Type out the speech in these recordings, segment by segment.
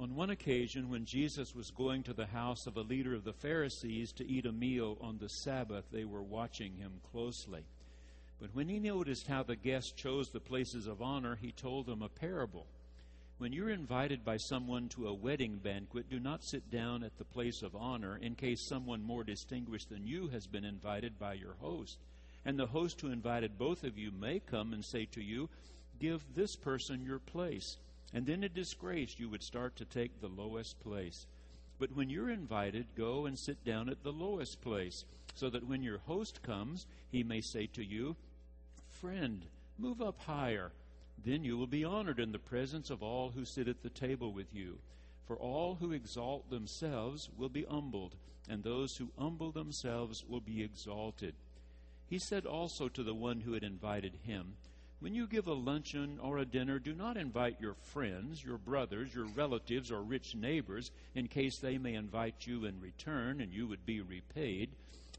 On one occasion, when Jesus was going to the house of a leader of the Pharisees to eat a meal on the Sabbath, they were watching him closely. But when he noticed how the guests chose the places of honor, he told them a parable. When you're invited by someone to a wedding banquet, do not sit down at the place of honor in case someone more distinguished than you has been invited by your host. And the host who invited both of you may come and say to you, Give this person your place. And then in disgrace, you would start to take the lowest place. But when you're invited, go and sit down at the lowest place, so that when your host comes, he may say to you, Friend, move up higher. Then you will be honored in the presence of all who sit at the table with you. For all who exalt themselves will be humbled, and those who humble themselves will be exalted. He said also to the one who had invited him, when you give a luncheon or a dinner, do not invite your friends, your brothers, your relatives, or rich neighbors in case they may invite you in return and you would be repaid.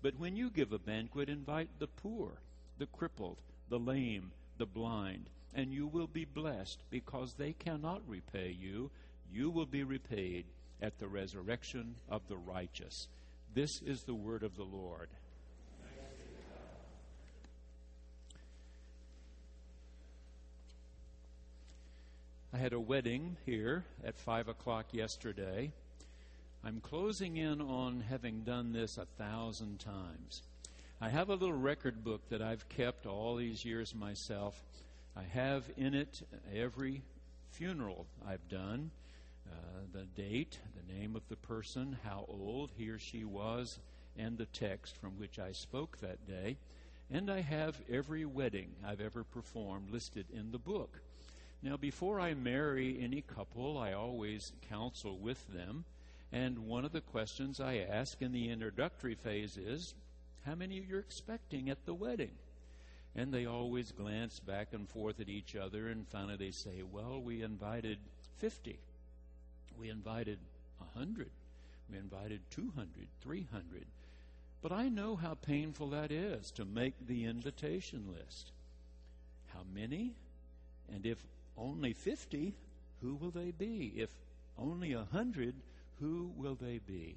But when you give a banquet, invite the poor, the crippled, the lame, the blind, and you will be blessed because they cannot repay you. You will be repaid at the resurrection of the righteous. This is the word of the Lord. I had a wedding here at 5 o'clock yesterday. I'm closing in on having done this a thousand times. I have a little record book that I've kept all these years myself. I have in it every funeral I've done, uh, the date, the name of the person, how old he or she was, and the text from which I spoke that day. And I have every wedding I've ever performed listed in the book. Now, before I marry any couple, I always counsel with them. And one of the questions I ask in the introductory phase is, How many are you expecting at the wedding? And they always glance back and forth at each other, and finally they say, Well, we invited 50. We invited 100. We invited 200, 300. But I know how painful that is to make the invitation list. How many? And if only 50, who will they be? If only a 100, who will they be?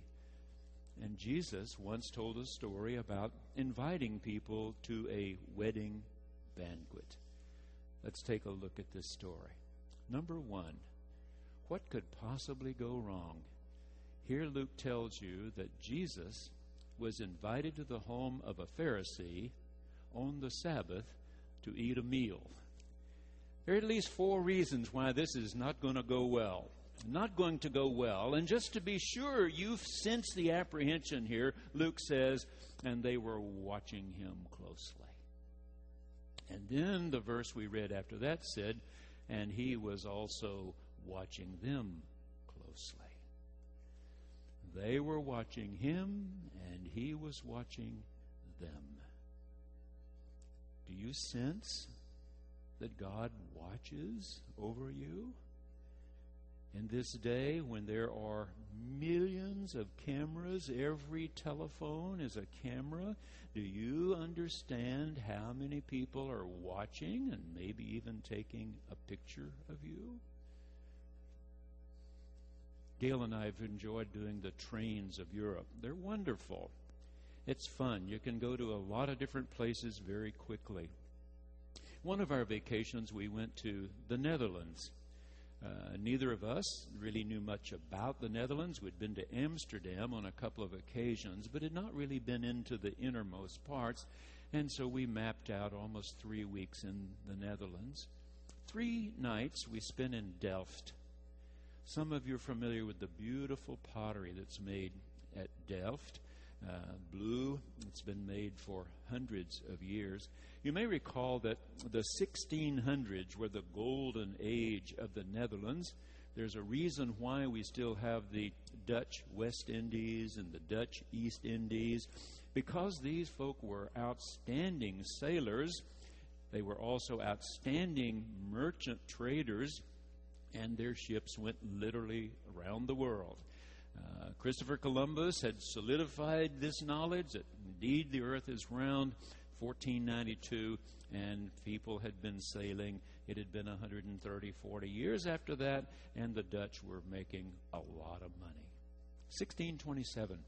And Jesus once told a story about inviting people to a wedding banquet. Let's take a look at this story. Number one, what could possibly go wrong? Here Luke tells you that Jesus was invited to the home of a Pharisee on the Sabbath to eat a meal. There are at least four reasons why this is not going to go well. Not going to go well. And just to be sure, you sense the apprehension here, Luke says, and they were watching him closely. And then the verse we read after that said, and he was also watching them closely. They were watching him, and he was watching them. Do you sense that God watches over you? In this day, when there are millions of cameras, every telephone is a camera, do you understand how many people are watching and maybe even taking a picture of you? Gail and I have enjoyed doing the trains of Europe. They're wonderful. It's fun. You can go to a lot of different places very quickly. One of our vacations, we went to the Netherlands. Uh, neither of us really knew much about the Netherlands. We'd been to Amsterdam on a couple of occasions, but had not really been into the innermost parts. And so we mapped out almost three weeks in the Netherlands. Three nights we spent in Delft. Some of you are familiar with the beautiful pottery that's made at Delft. Uh, blue, it's been made for hundreds of years. You may recall that the 1600s were the golden age of the Netherlands. There's a reason why we still have the Dutch West Indies and the Dutch East Indies, because these folk were outstanding sailors. They were also outstanding merchant traders, and their ships went literally around the world. Uh, Christopher Columbus had solidified this knowledge that indeed the earth is round. 1492, and people had been sailing It had been 130, 40 years after that, and the Dutch were making a lot of money. 1627.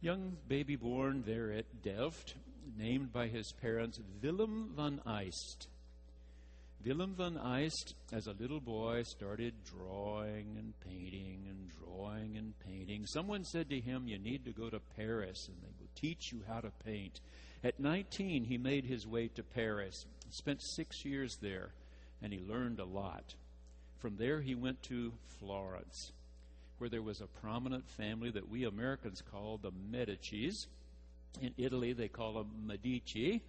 Young baby born there at Delft, named by his parents Willem van Aelst. Willem van Aelst, as a little boy, started drawing and painting and drawing and painting. Someone said to him, You need to go to Paris and they will teach you how to paint. At 19, he made his way to Paris, spent six years there, and he learned a lot. From there, he went to Florence, where there was a prominent family that we Americans call the Medicis. In Italy, they call them Medici.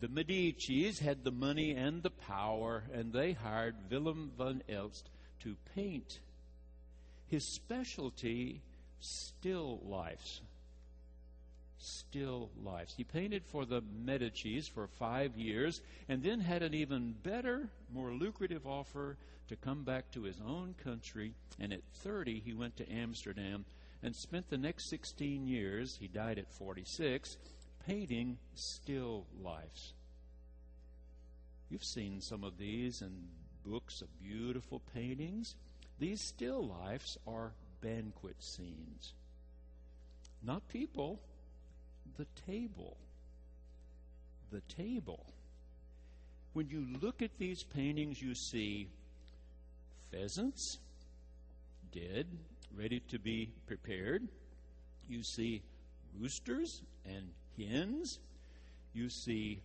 The Medicis had the money and the power, and they hired Willem van Aelst to paint. His specialty, still lifes still lifes. He painted for the Medicis for five years and then had an even better, more lucrative offer to come back to his own country. And at 30, he went to Amsterdam and spent the next 16 years, he died at 46, painting still lifes. You've seen some of these in books of beautiful paintings. These still lifes are banquet scenes. Not people, the table. The table. When you look at these paintings, you see pheasants, dead, ready to be prepared. You see roosters and hens. You see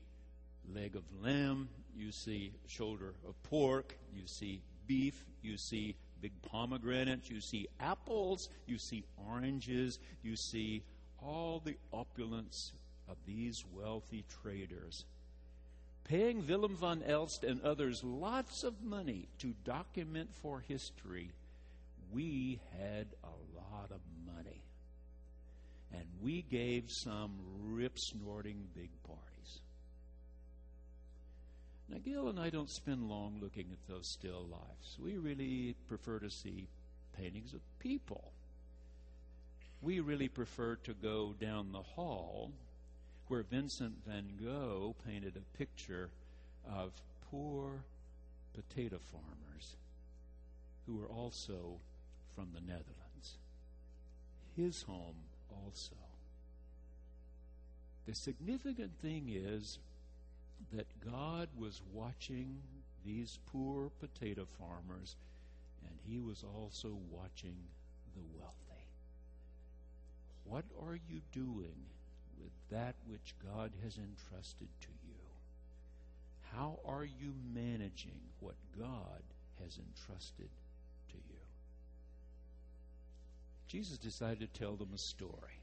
leg of lamb. You see shoulder of pork. You see beef. You see big pomegranates. You see apples. You see oranges. You see all the opulence of these wealthy traders, paying Willem van Aelst and others lots of money to document for history, we had a lot of money. And we gave some rip snorting big parties. Now, Gail and I don't spend long looking at those still lifes. We really prefer to see paintings of people we really prefer to go down the hall where Vincent van Gogh painted a picture of poor potato farmers who were also from the Netherlands. His home also. The significant thing is that God was watching these poor potato farmers, and He was also watching the wealthy. What are you doing with that which God has entrusted to you? How are you managing what God has entrusted to you? Jesus decided to tell them a story.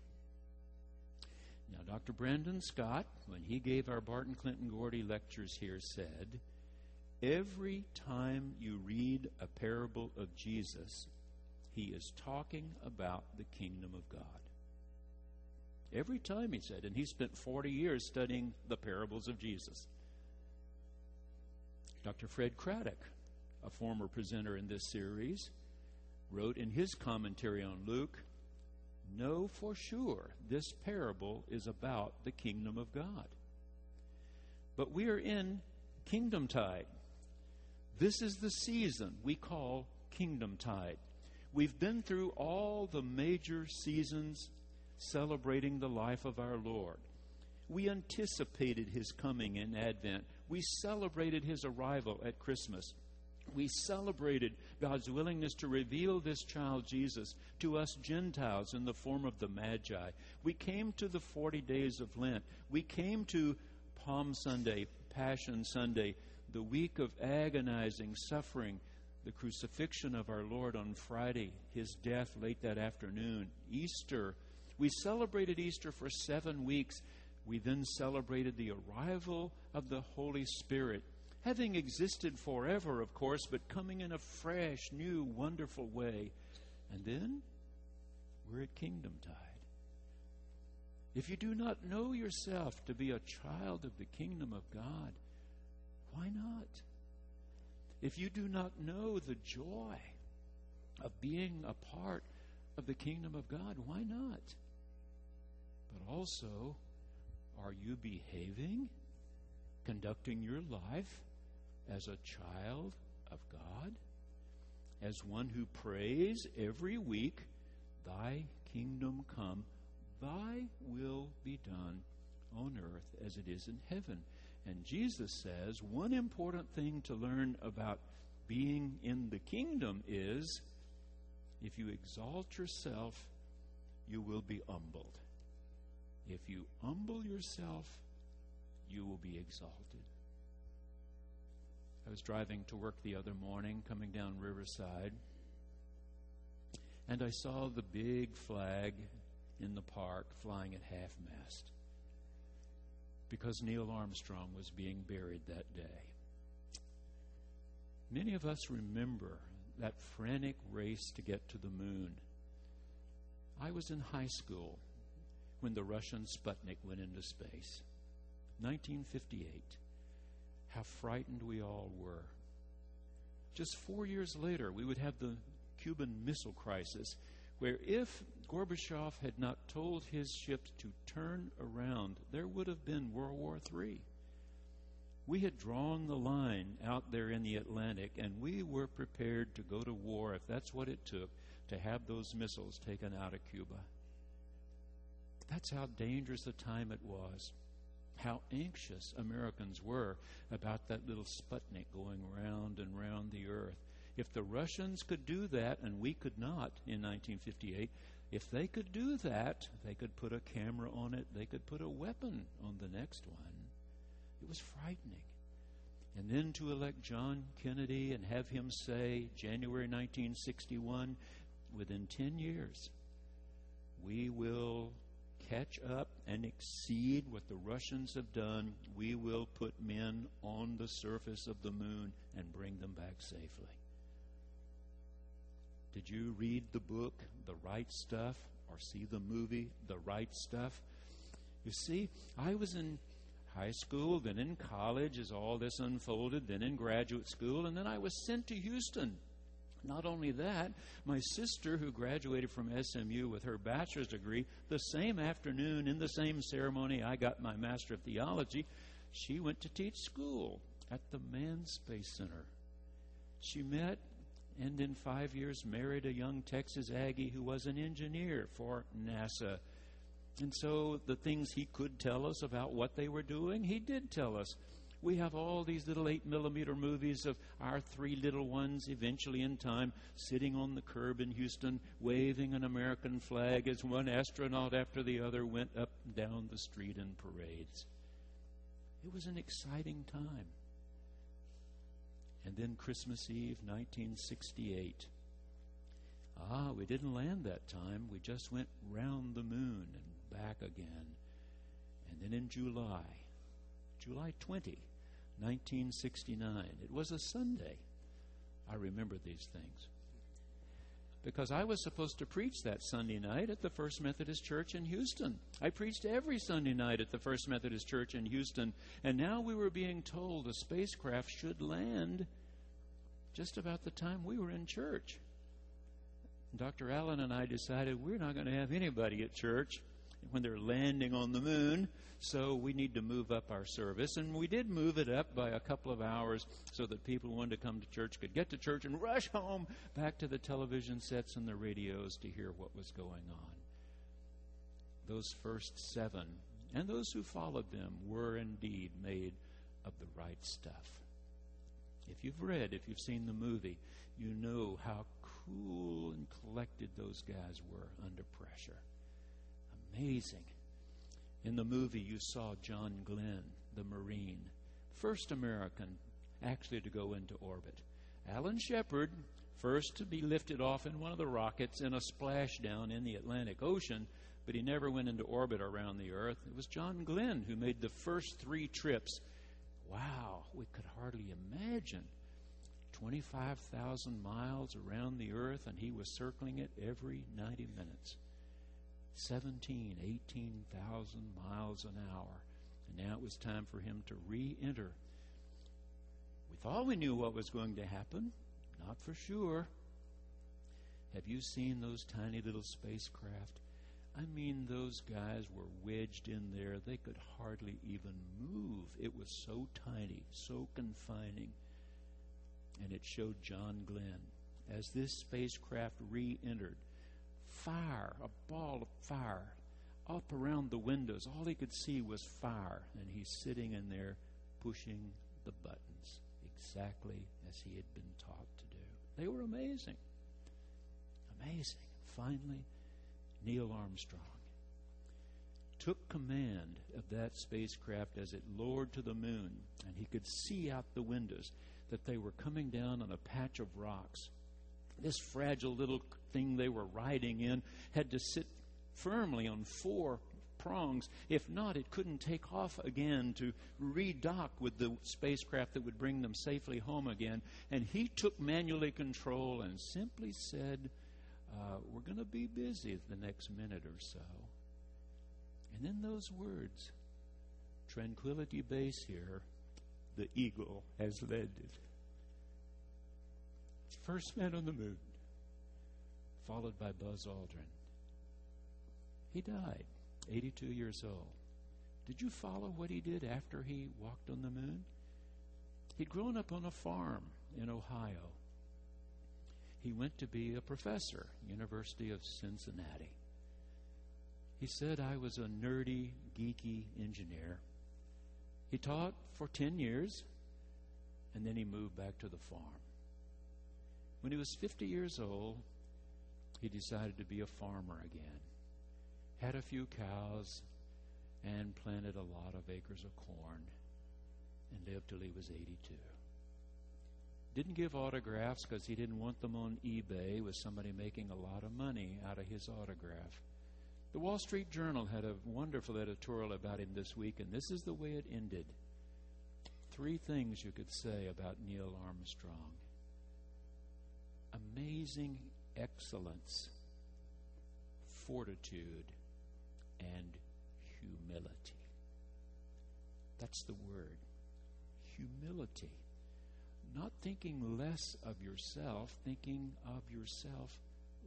Now, Dr. Brandon Scott, when he gave our Barton Clinton Gordy lectures here, said, Every time you read a parable of Jesus, he is talking about the kingdom of God. Every time, he said. And he spent 40 years studying the parables of Jesus. Dr. Fred Craddock, a former presenter in this series, wrote in his commentary on Luke Know for sure this parable is about the kingdom of God. But we are in kingdom tide. This is the season we call kingdom tide. We've been through all the major seasons celebrating the life of our Lord. We anticipated his coming in Advent. We celebrated his arrival at Christmas. We celebrated God's willingness to reveal this child Jesus to us Gentiles in the form of the Magi. We came to the 40 days of Lent. We came to Palm Sunday, Passion Sunday, the week of agonizing suffering, the crucifixion of our Lord on Friday, his death late that afternoon, Easter, we celebrated Easter for seven weeks. We then celebrated the arrival of the Holy Spirit, having existed forever, of course, but coming in a fresh, new, wonderful way. And then we're at Kingdom Tide. If you do not know yourself to be a child of the kingdom of God, why not? If you do not know the joy of being a part of the kingdom of God, why not? but also, are you behaving, conducting your life as a child of God? As one who prays every week, Thy kingdom come, Thy will be done on earth as it is in heaven. And Jesus says one important thing to learn about being in the kingdom is if you exalt yourself, you will be humbled. If you humble yourself, you will be exalted. I was driving to work the other morning, coming down Riverside, and I saw the big flag in the park flying at half mast because Neil Armstrong was being buried that day. Many of us remember that frantic race to get to the moon. I was in high school when the Russian Sputnik went into space. 1958. How frightened we all were. Just four years later, we would have the Cuban Missile Crisis, where if Gorbachev had not told his ships to turn around, there would have been World War III. We had drawn the line out there in the Atlantic, and we were prepared to go to war if that's what it took to have those missiles taken out of Cuba. That's how dangerous a time it was. How anxious Americans were about that little Sputnik going round and round the earth. If the Russians could do that, and we could not in 1958, if they could do that, they could put a camera on it, they could put a weapon on the next one. It was frightening. And then to elect John Kennedy and have him say, January 1961, within 10 years, we will catch up and exceed what the Russians have done. We will put men on the surface of the moon and bring them back safely. Did you read the book, The Right Stuff, or see the movie, The Right Stuff? You see, I was in high school, then in college as all this unfolded, then in graduate school, and then I was sent to Houston. Not only that, my sister, who graduated from SMU with her bachelor's degree, the same afternoon in the same ceremony I got my Master of Theology, she went to teach school at the Man Space Center. She met and in five years married a young Texas Aggie who was an engineer for NASA and so the things he could tell us about what they were doing, he did tell us. We have all these little 8 millimeter movies of our three little ones, eventually in time, sitting on the curb in Houston, waving an American flag as one astronaut after the other went up and down the street in parades. It was an exciting time. And then Christmas Eve, 1968. Ah, we didn't land that time. We just went round the moon and back again. And then in July, July 20, 1969, it was a Sunday. I remember these things. Because I was supposed to preach that Sunday night at the First Methodist Church in Houston. I preached every Sunday night at the First Methodist Church in Houston, and now we were being told a spacecraft should land just about the time we were in church. Dr. Allen and I decided we're not going to have anybody at church when they're landing on the moon. So we need to move up our service. And we did move it up by a couple of hours so that people who wanted to come to church could get to church and rush home back to the television sets and the radios to hear what was going on. Those first seven and those who followed them were indeed made of the right stuff. If you've read, if you've seen the movie, you know how cool and collected those guys were under pressure amazing. In the movie, you saw John Glenn, the Marine, first American actually to go into orbit. Alan Shepard, first to be lifted off in one of the rockets in a splashdown in the Atlantic Ocean, but he never went into orbit around the Earth. It was John Glenn who made the first three trips. Wow, we could hardly imagine. 25,000 miles around the Earth, and he was circling it every 90 minutes. 17, 18,000 miles an hour. And now it was time for him to re enter. We thought we knew what was going to happen, not for sure. Have you seen those tiny little spacecraft? I mean, those guys were wedged in there. They could hardly even move. It was so tiny, so confining. and it showed John Glenn as this spacecraft re entered. Fire, a ball of fire, up around the windows. All he could see was fire, and he's sitting in there pushing the buttons exactly as he had been taught to do. They were amazing. Amazing. Finally, Neil Armstrong took command of that spacecraft as it lowered to the moon, and he could see out the windows that they were coming down on a patch of rocks. This fragile little thing they were riding in had to sit firmly on four prongs. If not, it couldn't take off again to redock with the spacecraft that would bring them safely home again. And he took manually control and simply said, uh, We're going to be busy the next minute or so. And then those words Tranquility Base here, the eagle has landed. First man on the moon, followed by Buzz Aldrin. He died, 82 years old. Did you follow what he did after he walked on the moon? He'd grown up on a farm in Ohio. He went to be a professor, University of Cincinnati. He said I was a nerdy, geeky engineer. He taught for 10 years, and then he moved back to the farm. When he was 50 years old, he decided to be a farmer again. Had a few cows and planted a lot of acres of corn and lived till he was 82. Didn't give autographs because he didn't want them on eBay with somebody making a lot of money out of his autograph. The Wall Street Journal had a wonderful editorial about him this week, and this is the way it ended. Three things you could say about Neil Armstrong amazing excellence, fortitude, and humility. That's the word. Humility. Not thinking less of yourself, thinking of yourself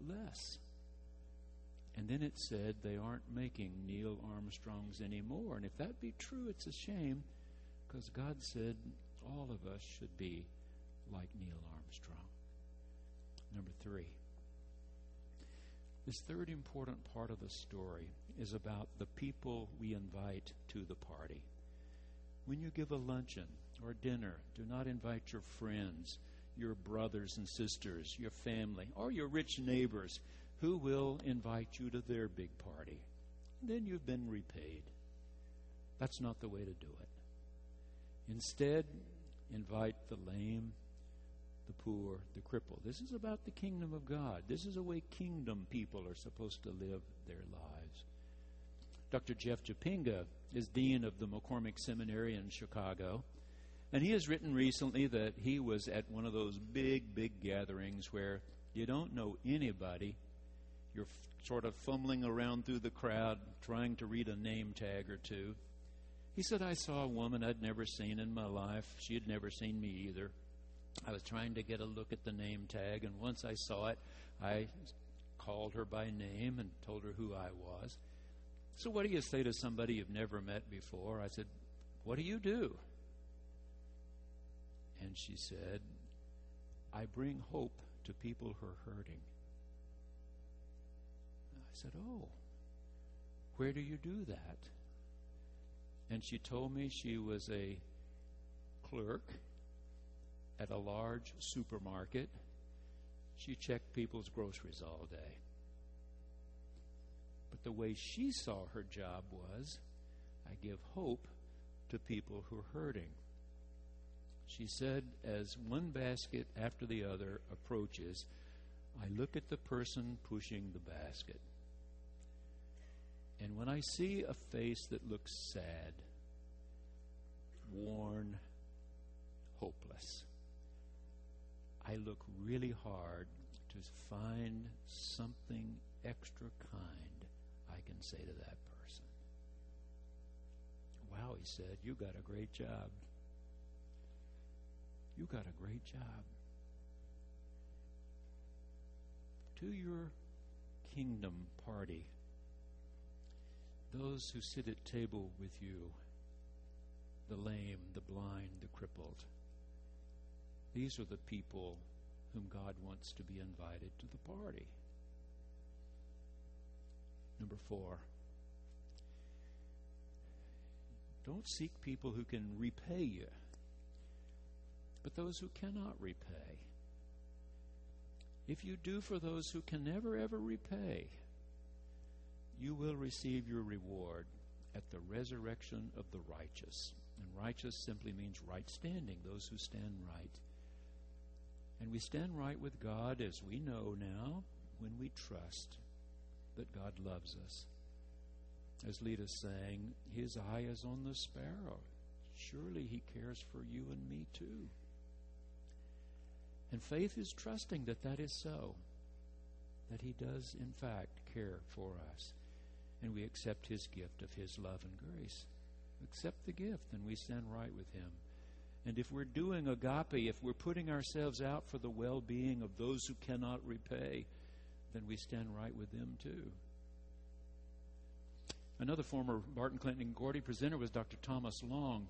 less. And then it said they aren't making Neil Armstrongs anymore. And if that be true, it's a shame because God said all of us should be like Neil Armstrong. Number three. This third important part of the story is about the people we invite to the party. When you give a luncheon or dinner, do not invite your friends, your brothers and sisters, your family, or your rich neighbors who will invite you to their big party. Then you've been repaid. That's not the way to do it. Instead, invite the lame, the poor, the crippled. This is about the kingdom of God. This is the way kingdom people are supposed to live their lives. Dr. Jeff Japinga is dean of the McCormick Seminary in Chicago. And he has written recently that he was at one of those big, big gatherings where you don't know anybody. You're f- sort of fumbling around through the crowd trying to read a name tag or two. He said, I saw a woman I'd never seen in my life. She had never seen me either. I was trying to get a look at the name tag, and once I saw it, I called her by name and told her who I was. So, what do you say to somebody you've never met before? I said, What do you do? And she said, I bring hope to people who are hurting. I said, Oh, where do you do that? And she told me she was a clerk at a large supermarket. She checked people's groceries all day. But the way she saw her job was I give hope to people who are hurting. She said, as one basket after the other approaches, I look at the person pushing the basket. And when I see a face that looks sad, worn, hopeless, I look really hard to find something extra kind I can say to that person. Wow, he said, you got a great job. You got a great job. To your kingdom party, those who sit at table with you, the lame, the blind, the crippled, These are the people whom God wants to be invited to the party. Number four, don't seek people who can repay you, but those who cannot repay. If you do for those who can never ever repay, you will receive your reward at the resurrection of the righteous. And righteous simply means right standing, those who stand right. And we stand right with God as we know now when we trust that God loves us. As Lita sang, His eye is on the sparrow. Surely He cares for you and me too. And faith is trusting that that is so, that He does, in fact, care for us. And we accept His gift of His love and grace. Accept the gift, and we stand right with Him. And if we're doing agape, if we're putting ourselves out for the well being of those who cannot repay, then we stand right with them too. Another former Barton Clinton and Gordy presenter was Dr. Thomas Long.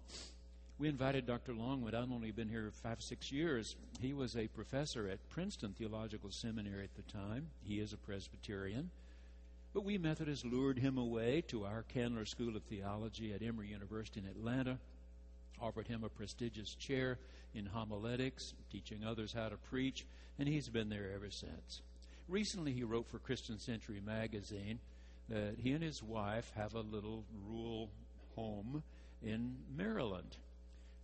We invited Dr. Long, who had only been here five, six years. He was a professor at Princeton Theological Seminary at the time. He is a Presbyterian. But we Methodists lured him away to our Candler School of Theology at Emory University in Atlanta, offered him a prestigious chair in homiletics, teaching others how to preach, and he's been there ever since. Recently, he wrote for Christian Century magazine that he and his wife have a little rural home in Maryland.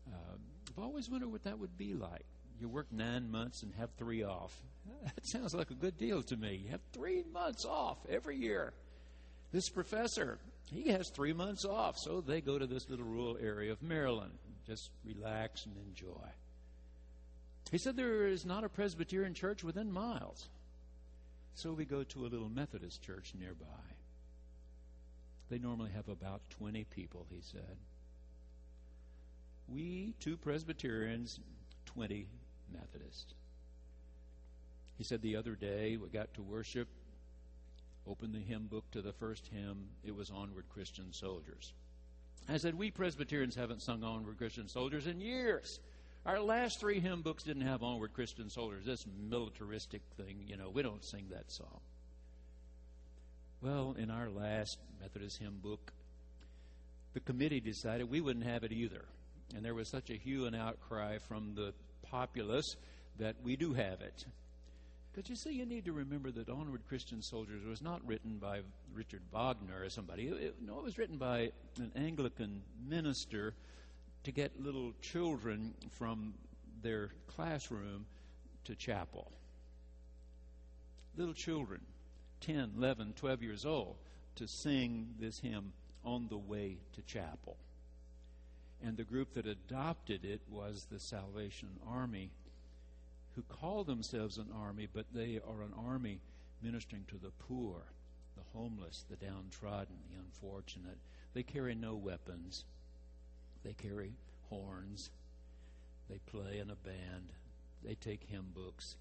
Uh, I've always wondered what that would be like. You work nine months and have three off. That sounds like a good deal to me. You have three months off every year. This professor, he has three months off, so they go to this little rural area of Maryland. Just relax and enjoy. He said there is not a Presbyterian church within miles. So we go to a little Methodist church nearby. They normally have about 20 people, he said. We, two Presbyterians, 20 Methodists. He said the other day we got to worship, opened the hymn book to the first hymn. It was Onward Christian Soldiers. I said, We Presbyterians haven't sung Onward Christian Soldiers in years. Our last three hymn books didn't have Onward Christian Soldiers. This militaristic thing, you know, we don't sing that song. Well, in our last Methodist hymn book, the committee decided we wouldn't have it either. And there was such a hue and outcry from the populace that we do have it. But you see, you need to remember that Onward Christian Soldiers was not written by Richard Wagner or somebody. It, no, it was written by an Anglican minister to get little children from their classroom to chapel. Little children, 10, 11, 12 years old, to sing this hymn on the way to chapel. And the group that adopted it was the Salvation Army, who call themselves an army, but they are an army ministering to the poor, the homeless, the downtrodden, the unfortunate. They carry no weapons. They carry horns. They play in a band. They take hymn books.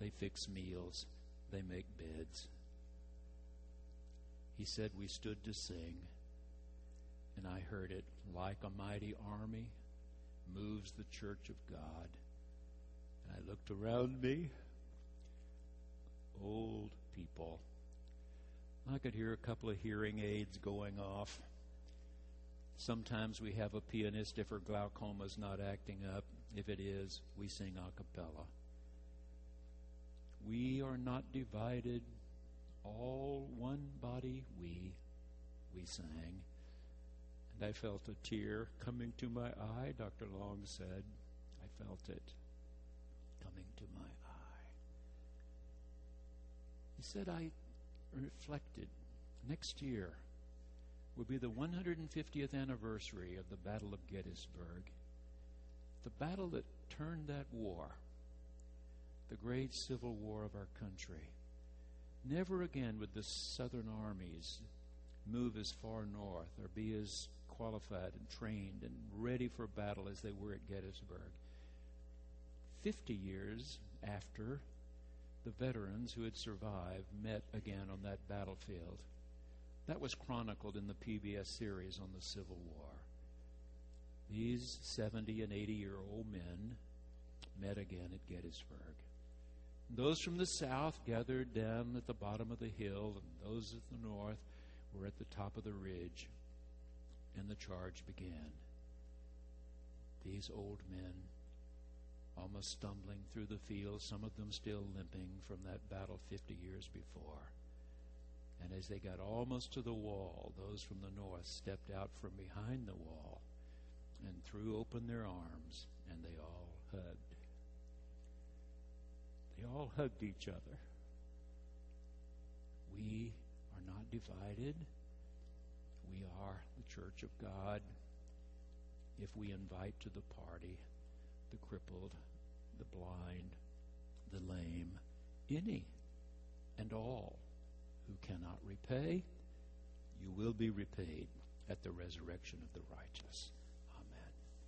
They fix meals. They make beds. He said, We stood to sing, and I heard it like a mighty army moves the church of God. I looked around me, old people. I could hear a couple of hearing aids going off. Sometimes we have a pianist if her glaucoma is not acting up. If it is, we sing a cappella. We are not divided, all one body we, we sang. And I felt a tear coming to my eye, Dr. Long said. I felt it coming to my eye. He said, I reflected next year will be the 150th anniversary of the Battle of Gettysburg, the battle that turned that war, the great civil war of our country. Never again would the Southern armies move as far north or be as qualified and trained and ready for battle as they were at Gettysburg. Fifty years after, the veterans who had survived met again on that battlefield. That was chronicled in the PBS series on the Civil War. These 70 and 80 year old men met again at Gettysburg. Those from the south gathered down at the bottom of the hill, and those at the north were at the top of the ridge, and the charge began. These old men, almost stumbling through the field, some of them still limping from that battle 50 years before. And as they got almost to the wall, those from the north stepped out from behind the wall and threw open their arms, and they all hugged. They all hugged each other. We are not divided. We are the church of God if we invite to the party the crippled, the blind, the lame, any and all who cannot repay, you will be repaid at the resurrection of the righteous.